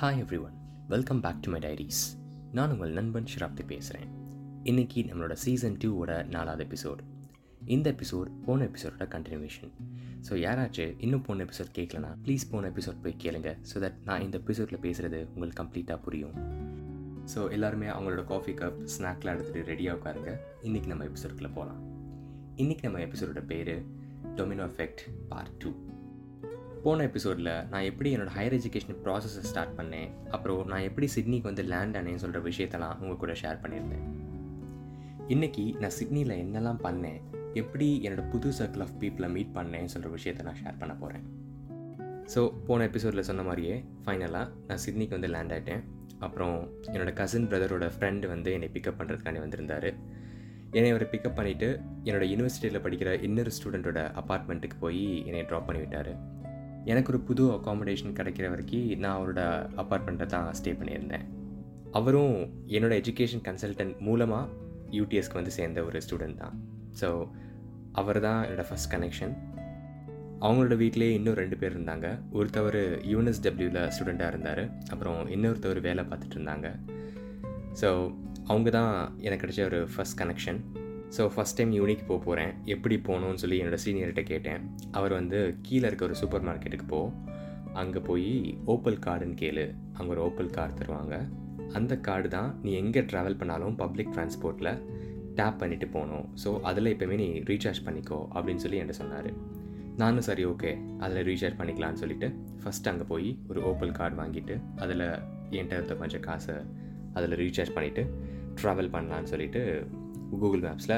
Hi everyone welcome back to my diaries நான் உங்கள் நண்பன் ஷிராப்தி பேசுகிறேன் இன்றைக்கி நம்மளோட சீசன் டூவோட நாலாவது எபிசோட் இந்த எபிசோட் போன எபிசோடோட கண்டினியூஷன் ஸோ யாராச்சும் இன்னும் போன எபிசோட் கேட்கலனா ப்ளீஸ் போன எபிசோட் போய் கேளுங்க ஸோ தட் நான் இந்த எபிசோடில் பேசுகிறது உங்களுக்கு கம்ப்ளீட்டாக புரியும். ஸோ எல்லாருமே அவங்களோட காஃபி கப் ஸ்நாக்லாம் எடுத்துகிட்டு ரெடியாக உட்காருங்க. இன்றைக்கி நம்ம எபிசோடுக்குள்ளே போகலாம் இன்றைக்கி நம்ம எபிசோடோட பேர் டொமினோ எஃபெக்ட் பார்ட் டூ போன எபிசோடில் நான் எப்படி என்னோடய ஹையர் எஜுகேஷன் ப்ராசஸை ஸ்டார்ட் பண்ணேன் அப்புறம் நான் எப்படி சிட்னிக்கு வந்து லேண்ட் ஆனேன்னு சொல்கிற விஷயத்தெல்லாம் உங்கள் கூட ஷேர் பண்ணியிருந்தேன். இன்றைக்கி நான் சிட்னியில் என்னெல்லாம் பண்ணேன் எப்படி என்னோடய புது சர்க்கிள் ஆஃப் பீப்புளை மீட் பண்ணேன்னு சொல்கிற விஷயத்தை நான் ஷேர் பண்ண போகிறேன் ஸோ போன எபிசோடில் சொன்ன மாதிரியே ஃபைனலாக நான் சிட்னிக்கு வந்து லேண்ட் ஆகிட்டேன் அப்புறம் என்னோடய கசின் பிரதரோட ஃப்ரெண்டு வந்து என்னை பிக்கப் பண்ணுறதுக்காண்டி வந்திருந்தார். என்னை அவரை பிக்கப் பண்ணிவிட்டு என்னோடய யூனிவர்சிட்டியில் படிக்கிற இன்னொரு ஸ்டூடெண்ட்டோட அப்பார்ட்மெண்ட்டுக்கு போய் என்னை ட்ராப் பண்ணி விட்டார். எனக்கு ஒரு புது அக்காமடேஷன் கிடைக்கிற வரைக்கும் நான் அவரோட அப்பார்ட்மெண்ட்டை தான் ஸ்டே பண்ணியிருந்தேன். அவரும் என்னோட எஜுகேஷன் கன்சல்டன்ட் மூலமாக யூடிஎஸ்க்கு வந்து சேர்ந்த ஒரு ஸ்டூடெண்ட் தான். ஸோ அவர் தான் என்னோடய ஃபஸ்ட் கனெக்ஷன் அவங்களோட வீட்டிலேயே இன்னும் ரெண்டு பேர் இருந்தாங்க. ஒருத்தவர் யூஎன்எஸ்டபிள்யூவில் ஸ்டூடெண்ட்டாக இருந்தார். அப்புறம் இன்னொருத்தவர் வேலை பார்த்துட்டு இருந்தாங்க. ஸோ அவங்க தான் எனக்கு கிடைச்ச ஒரு first connection so first time UK போக போகிறேன் எப்படி போகணும்னு சொல்லி என்னோடய சீனியர்கிட்ட கேட்டேன். அவர் வந்து கீழே இருக்க ஒரு சூப்பர் மார்க்கெட்டுக்கு போ. அங்கே போய் ஓப்பல் கார்டுன்னு கேளு. அங்கே ஒரு ஓப்பல் கார்டு தருவாங்க. அந்த கார்டு தான் நீ எங்கே ட்ராவல் பண்ணாலும் பப்ளிக் ட்ரான்ஸ்போர்ட்டில் டேப் பண்ணிவிட்டு போகணும். ஸோ அதில் எப்போயுமே நீ ரீசார்ஜ் பண்ணிக்கோ அப்படின்னு சொல்லி என்கிட்ட சொன்னார். நானும் சரி ஓகே அதில் ரீசார்ஜ் பண்ணிக்கலான்னு சொல்லிவிட்டு ஃபஸ்ட் அங்கே போய் ஒரு ஓப்பல் கார்டு வாங்கிட்டு அதில் என்கிட்ட இருந்த கொஞ்சம் காசை அதில் ரீசார்ஜ் பண்ணிவிட்டு ட்ராவல் பண்ணலான்னு சொல்லிட்டு கூகுள் மேப்ஸில்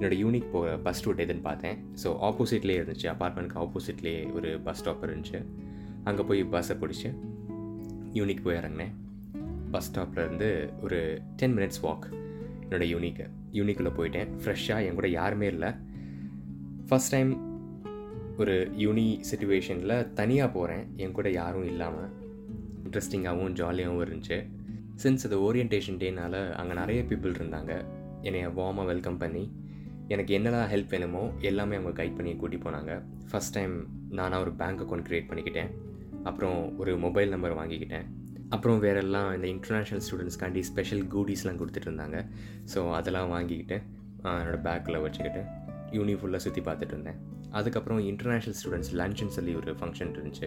என்னோடய யூனிக் போகிற பஸ் ரூட் எதுன்னு பார்த்தேன். ஸோ ஆப்போசிட்லேயே இருந்துச்சு. அப்பார்ட்மெண்ட்க்கு ஆப்போசிட்லேயே ஒரு பஸ் ஸ்டாப் இருந்துச்சு. அங்கே போய் பஸ்ஸை பிடிச்சி யூனிக் போய் இறங்கினேன். பஸ் ஸ்டாப்லேருந்து ஒரு டென் மினிட்ஸ் வாக் என்னோடய யூனிக்கு யூனிக்கில் போயிட்டேன். ஃப்ரெஷ்ஷாக என் கூட யாருமே இல்லை. ஃபஸ்ட் டைம் ஒரு யூனி சுச்சுவேஷனில் தனியாக போகிறேன் என் கூட யாரும் இல்லாமல் இன்ட்ரெஸ்டிங்காகவும் ஜாலியாகவும் இருந்துச்சு. சின்ஸ் அது ஓரியன்டேஷன் டேனால் அங்கே நிறைய பீப்புள் இருந்தாங்க. என்னைய வார்மாக வெல்கம் பண்ணி எனக்கு என்னெல்லாம் ஹெல்ப் வேணுமோ எல்லாமே அவங்க கைட் பண்ணி கூட்டி போனாங்க. ஃபஸ்ட் டைம் நானாக ஒரு பேங்க் அக்கௌண்ட் க்ரியேட் பண்ணிக்கிட்டேன். அப்புறம் ஒரு மொபைல் நம்பர் வாங்கிக்கிட்டேன். அப்புறம் வேறெல்லாம் இந்த இன்டர்நேஷ்னல் ஸ்டூடெண்ட்ஸ்க்காண்டி ஸ்பெஷல் கூடிஸ்லாம் கொடுத்துட்டு இருந்தாங்க. ஸோ அதெல்லாம் வாங்கிக்கிட்டு என்னோடய பேக்கில் வச்சுக்கிட்டு யூனி ஃபுல்லாக சுற்றி பார்த்துட்டு இருந்தேன். அதுக்கப்புறம் இன்டர்நேஷ்னல் ஸ்டூடெண்ட்ஸ் லஞ்சுன்னு சொல்லி ஒரு ஃபங்க்ஷன் இருந்துச்சு.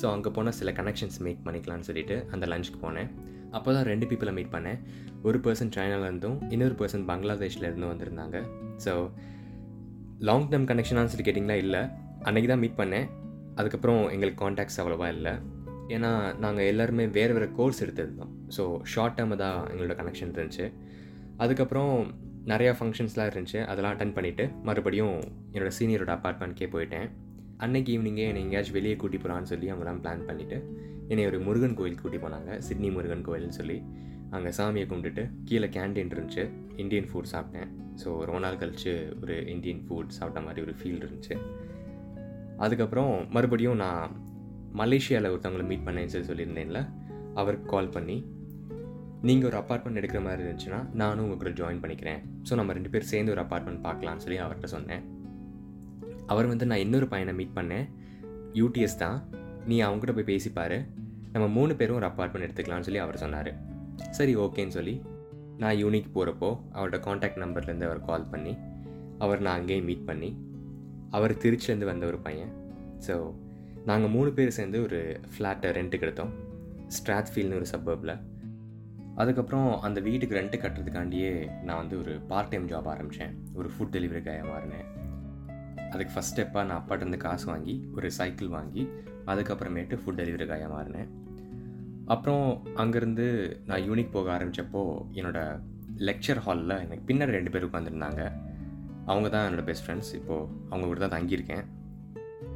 ஸோ அங்கே போனால் சில கனெக்ஷன்ஸ் மேக் பண்ணிக்கலாம்னு சொல்லிட்டு அந்த லஞ்சுக்கு போனேன். அப்போ தான் ரெண்டு பீப்புளை மீட் பண்ணேன். ஒரு பர்சன் சைனாலேருந்தும் இன்னொரு பர்சன் பங்களாதேஷ்லேருந்தும் வந்திருந்தாங்க. ஸோ லாங் டேர்ம் கனெக்ஷனான்னு சொல்லி கேட்டிங்களா? இல்லை. அன்றைக்கி தான் மீட் பண்ணேன். அதுக்கப்புறம் எங்களுக்கு காண்டாக்ட்ஸ் அவ்வளோவா இல்லை. ஏன்னா நாங்கள் எல்லாருமே வேறு வேறு கோர்ஸ் எடுத்திருந்தோம். ஸோ ஷார்ட் டேர்மு தான் எங்களோட கனெக்ஷன் இருந்துச்சு. அதுக்கப்புறம் நிறையா ஃபங்க்ஷன்ஸ்லாம் இருந்துச்சு. அதெல்லாம் அட்டன் பண்ணிவிட்டு மறுபடியும் என்னோடய சீனியரோட அப்பார்ட்மெண்ட்கே போயிட்டேன். அன்னைக்கு ஈவினிங்கே என்னை எங்கேயாச்சும் வெளியே கூட்டி போகலான்னு சொல்லி அவங்களாம் பிளான் பண்ணிவிட்டு என்னை ஒரு முருகன் கோயில் கூட்டி போனாங்க. சிட்னி முருகன் கோயில்னு சொல்லி. அங்கே சாமியை கும்பிட்டுட்டு கீழே கேண்டீன் இருந்துச்சு. இந்தியன் ஃபுட் சாப்பிட்டேன். ஸோ ரொம்ப நாள் கழித்து ஒரு இந்தியன் ஃபுட் சாப்பிட்ட மாதிரி ஒரு ஃபீல் இருந்துச்சு. அதுக்கப்புறம் மறுபடியும் நான் மலேசியாவில் ஒருத்தவங்களை மீட் பண்ணேன்னு சொல்லி சொல்லியிருந்தேன்ல அவருக்கு கால் பண்ணி நீங்கள் ஒரு அப்பார்ட்மெண்ட் எடுக்கிற மாதிரி இருந்துச்சுன்னா நானும் உங்கள் கூட ஜாயின் பண்ணிக்கிறேன். ஸோ நம்ம ரெண்டு பேர் சேர்ந்து ஒரு அப்பார்ட்மெண்ட் பார்க்கலாம்னு சொல்லி அவர்கிட்ட சொன்னேன். அவர் வந்து நான் இன்னொரு பையனை மீட் பண்ணேன். யூடிஎஸ் தான். நீ அவங்ககிட்ட போய் பேசிப்பார் நம்ம மூணு பேரும் ஒரு அப்பார்ட்மெண்ட் எடுத்துக்கலாம்னு சொல்லி அவர் சொன்னார். சரி ஓகேன்னு சொல்லி நான் யூனிக் போகிறப்போ அவரோட காண்டாக்ட் நம்பர்லேருந்து அவர் கால் பண்ணி அவர் நான் அங்கேயே மீட் பண்ணி அவர் திருச்சிலேருந்து வந்த ஒரு பையன். ஸோ நாங்கள் மூணு பேர் சேர்ந்து ஒரு ஃப்ளாட்டை ரெண்ட்டுக்கு எடுத்தோம். ஸ்ட்ராத்ஃபீல்னு ஒரு சப்பர்பில் அதுக்கப்புறம் அந்த வீட்டுக்கு ரெண்ட்டு கட்டுறதுக்காண்டியே நான் வந்து ஒரு பார்ட் டைம் ஜாப் ஆரம்பித்தேன் ஒரு ஃபுட் டெலிவரி மாறினேன். அதுக்கு ஃபஸ்ட் ஸ்டெப்பாக நான் அப்பாட்டேருந்து காசு வாங்கி ஒரு சைக்கிள் வாங்கி அதுக்கப்புறமேட்டு ஃபுட் டெலிவரிக்காக மாறினேன். அப்புறம் அங்கேருந்து நான் யூனிக் போக ஆரம்பித்தப்போ என்னோடய லெக்சர் ஹாலில் எனக்கு பின்னாடி ரெண்டு பேர் உட்காந்துருந்தாங்க அவங்க தான் என்னோடய பெஸ்ட் ஃப்ரெண்ட்ஸ் இப்போது அவங்க கூட தான் தங்கியிருக்கேன்.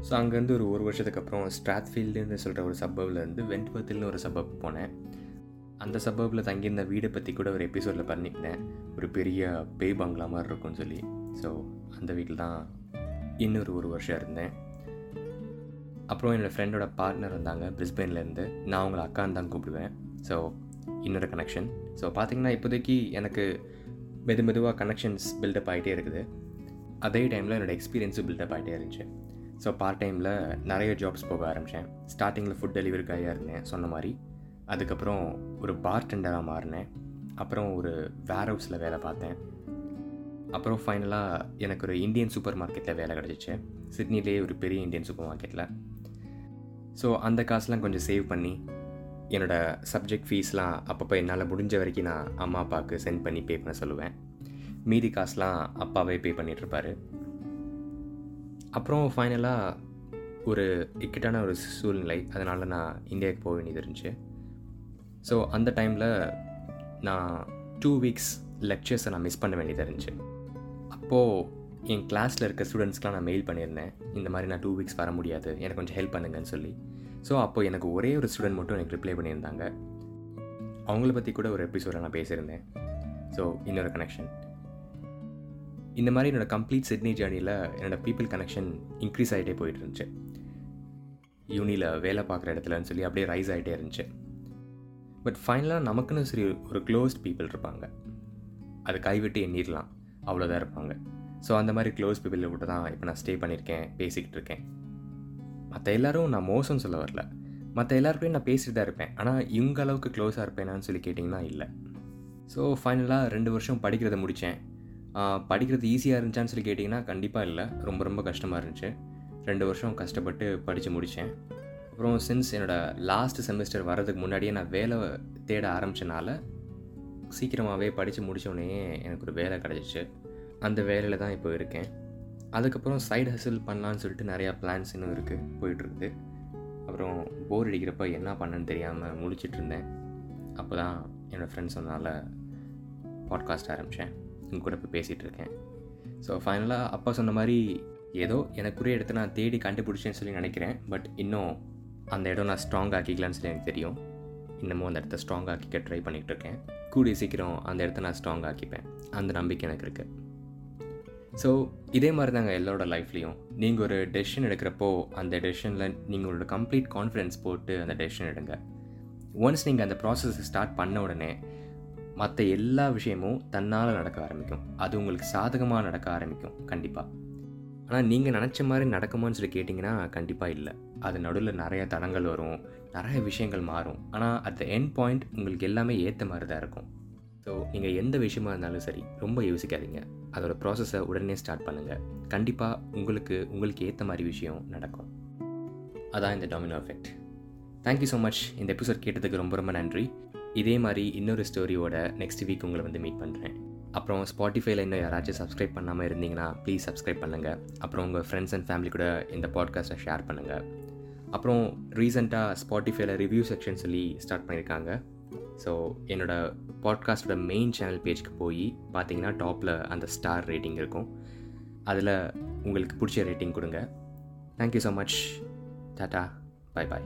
ஸோ அங்கேருந்து ஒரு ஒரு வருஷத்துக்கு அப்புறம் ஸ்ட்ராத்ஃபீல்டுன்னு சொல்கிற ஒரு சப்பப்லேருந்து வெண்ட்பத்தில்னு ஒரு சப்பப் போனேன். அந்த சப்பப்பில் தங்கியிருந்த வீடை பற்றி கூட ஒரு எபிசோடில் பண்ணியிருந்தேன். ஒரு பெரிய பேய் பங்களா மாதிரி இருக்கும்னு சொல்லி. ஸோ அந்த வீட்டில் தான் இன்னொரு ஒரு வருஷம் இருந்தேன். அப்புறம் என்னோடய ஃப்ரெண்டோட பார்ட்னர் வந்தாங்க பிரிஸ்பெயின்லேருந்து நான் அவங்கள அக்கான்னு தான் கூப்பிடுவேன். ஸோ இன்னொரு கனெக்ஷன் ஸோ பார்த்திங்கன்னா இப்போதைக்கு எனக்கு மெது மெதுவாக கனெக்ஷன்ஸ் பில்டப் ஆகிட்டே இருக்குது. அதே டைமில் என்னோடய எக்ஸ்பீரியன்ஸும் பில்டப் ஆகிட்டே இருந்துச்சு. ஸோ பார்ட் டைமில் நிறைய ஜாப்ஸ் போக ஆரம்பித்தேன் ஸ்டார்டிங்கில் ஃபுட் டெலிவரி கையாக இருந்தேன் சொன்ன மாதிரி. அதுக்கப்புறம் ஒரு பார்டெண்டராக மாறினேன். அப்புறம் ஒரு வேர் ஹவுஸில் வேலை பார்த்தேன். அப்புறம் ஃபைனலாக எனக்கு ஒரு இந்தியன் சூப்பர் மார்க்கெட்டில் வேலை கிடச்சிச்சு. சிட்னிலே ஒரு பெரிய இந்தியன் சூப்பர் மார்க்கெட்டில் ஸோ அந்த காசுலாம் கொஞ்சம் சேவ் பண்ணி என்னோடய சப்ஜெக்ட் ஃபீஸ்லாம் அப்பப்போ என்னால் முடிஞ்ச வரைக்கும் நான் அம்மா அப்பாவுக்கு சென்ட் பண்ணி பே பண்ண சொல்லுவேன். மீதி காசுலாம் அப்பாவே பே பண்ணிகிட்ருப்பாரு அப்புறம் ஃபைனலாக ஒரு இக்கட்டான ஒரு சூழ்நிலை. அதனால் நான் இந்தியாவுக்கு போக வேண்டியது இருந்துச்சு. ஸோ அந்த டைமில் நான் டூ வீக்ஸ் லெக்சர்ஸை நான் மிஸ் பண்ண வேண்டியதாக இருந்துச்சு. அப்போது என் கிளாஸில் இருக்க ஸ்டூடெண்ட்ஸ்க்கெலாம் நான் மெயில் பண்ணியிருந்தேன். இந்த மாதிரி நான் டூ வீக்ஸ் வர முடியாது. எனக்கு கொஞ்சம் ஹெல்ப் பண்ணுங்கன்னு சொல்லி. ஸோ அப்போது எனக்கு ஒரே ஒரு ஸ்டூடெண்ட் மட்டும் எனக்கு ரிப்ளை பண்ணியிருந்தாங்க. அவங்கள பற்றி கூட ஒரு எபிசோடில் நான் பேசியிருந்தேன். ஸோ இன்னொரு கனெக்ஷன் இந்த மாதிரி என்னோடய கம்ப்ளீட் சிட்னி ஜேர்னியில் என்னோடய பீப்புள் கனெக்ஷன் இன்க்ரீஸ் ஆகிட்டே போயிட்டு இருந்துச்சு. யூனியில் வேலை பார்க்குற இடத்துலன்னு சொல்லி அப்படியே ரைஸ் ஆகிட்டே இருந்துச்சு. பட் ஃபைனலாக நமக்குன்னு சரி ஒரு க்ளோஸ்ட் பீப்புள் இருப்பாங்க. அது கைவிட்டு எண்ணிடலாம். அவ்வளோதான் இருப்பாங்க. ஸோ அந்த மாதிரி க்ளோஸ் பீப்புளில் விட்டு தான் இப்போ நான் ஸ்டே பண்ணியிருக்கேன் பேசிக்கிட்டு இருக்கேன். மற்ற எல்லோரும் நான் மோசம் சொல்ல வரல. மற்ற எல்லாருக்குமே நான் பேசிட்டு தான் இருப்பேன். ஆனால் இவங்க அளவுக்கு க்ளோஸாக இருப்பேனான்னு சொல்லி கேட்டிங்கன்னா இல்லை. ஸோ ஃபைனலாக ரெண்டு வருஷம் படிக்கிறத முடித்தேன் படிக்கிறது ஈஸியாக இருந்துச்சான்னு சொல்லி கேட்டிங்கன்னா கண்டிப்பாக இல்லை. ரொம்ப ரொம்ப கஷ்டமாக இருந்துச்சு. ரெண்டு வருஷம் கஷ்டப்பட்டு படித்து முடித்தேன் அப்புறம் சின்ஸ் என்னோடய லாஸ்ட் செமஸ்டர் வர்றதுக்கு முன்னாடியே நான் வேலை தேட ஆரம்பித்தனால சீக்கிரமாகவே படித்து முடித்தோடனே எனக்கு ஒரு வேலை கிடச்சிச்சு. அந்த வேலையில் தான் இப்போ இருக்கேன். அதுக்கப்புறம் சைடு ஹசில் பண்ணலான்னு சொல்லிட்டு நிறையா பிளான்ஸ் இன்னும் இருக்குது. போயிட்டுருக்குது அப்புறம் போர் அடிக்கிறப்ப என்ன பண்ணேன்னு தெரியாமல் முடிச்சிட்டு இருந்தேன். அப்போ தான் என்னோடய ஃப்ரெண்ட்ஸ் சொன்னால பாட்காஸ்ட் ஆரம்பித்தேன் உங்க கூட இப்போ பேசிகிட்டு இருக்கேன். ஸோ ஃபைனலாக அப்பா சொன்ன மாதிரி ஏதோ எனக்குரிய இடத்த நான் தேடி கண்டுபிடிச்சேன்னு சொல்லி நினைக்கிறேன். பட் இன்னும் அந்த இடம் நான் ஸ்ட்ராங் ஆக்கிக்கலான்னு சொல்லி எனக்கு தெரியும். இன்னமும் அந்த இடத்த ஸ்ட்ராங் ஆக்கிக்க ட்ரை பண்ணிகிட்டு இருக்கேன் கூடிய சீக்கிரம் அந்த இடத்த நான் ஸ்ட்ராங் ஆக்கிப்பேன். அந்த நம்பிக்கை எனக்கு இருக்குது ஸோ இதே மாதிரி தாங்க எல்லாரோட லைஃப்லேயும் நீங்கள் ஒரு டெசிஷன் எடுக்கிறப்போ அந்த டெசிஷனில் நீங்கள் உங்களோட கம்ப்ளீட் கான்ஃபிடென்ஸ் போட்டு அந்த டெசிஷன் எடுங்க. ஒன்ஸ் நீங்கள் அந்த ப்ராசஸை ஸ்டார்ட் பண்ண உடனே மற்ற எல்லா விஷயமும் தன்னால் நடக்க ஆரம்பிக்கும். அது உங்களுக்கு சாதகமாக நடக்க ஆரம்பிக்கும். கண்டிப்பாக ஆனால் நீங்கள் நினச்ச மாதிரி நடக்குமான்னு சொல்லி கேட்டிங்கன்னா கண்டிப்பாக இல்லை. அது நடுவில் நிறைய தடங்கள் வரும் நிறைய விஷயங்கள் மாறும். ஆனால் அட் த எண்ட் பாயிண்ட் உங்களுக்கு எல்லாமே ஏற்ற மாதிரி தான் இருக்கும். ஸோ நீங்கள் எந்த விஷயமா இருந்தாலும் சரி ரொம்ப யோசிக்காதீங்க. அதோட ப்ராசஸை உடனே ஸ்டார்ட் பண்ணுங்கள் கண்டிப்பாக உங்களுக்கு உங்களுக்கு ஏற்ற மாதிரி விஷயம் நடக்கும். அதான் இந்த domino effect thank you so much இந்த எபிசோட் கேட்டதுக்கு ரொம்ப ரொம்ப நன்றி. இதே மாதிரி இன்னொரு ஸ்டோரியோட நெக்ஸ்ட் வீக் உங்களை வந்து மீட் பண்ணுறேன் அப்புறம் ஸ்பாட்டிஃபைல இன்னும் யாராச்சும் சப்ஸ்கிரைப் பண்ணாமல் இருந்தீங்கன்னா ப்ளீஸ் சப்ஸ்கிரைப் பண்ணுங்கள் அப்புறம் உங்கள் ஃப்ரெண்ட்ஸ் அண்ட் ஃபேமிலி கூட இந்த பாட்காஸ்ட்டை ஷேர் பண்ணுங்கள் அப்புறம் ரீசெண்டாக ஸ்பாட்டிஃபைல ரிவ்யூ செக்ஷன் சொல்லி ஸ்டார்ட் பண்ணியிருக்காங்க ஸோ என்னோடய பாட்காஸ்டோட மெயின் சேனல் பேஜ்க்கு போய் பார்த்தீங்கன்னா டாப்பில் அந்த ஸ்டார் ரேட்டிங் இருக்கும். அதில் உங்களுக்கு பிடிச்ச ரேட்டிங் கொடுங்க. Thank you so much tata bye bye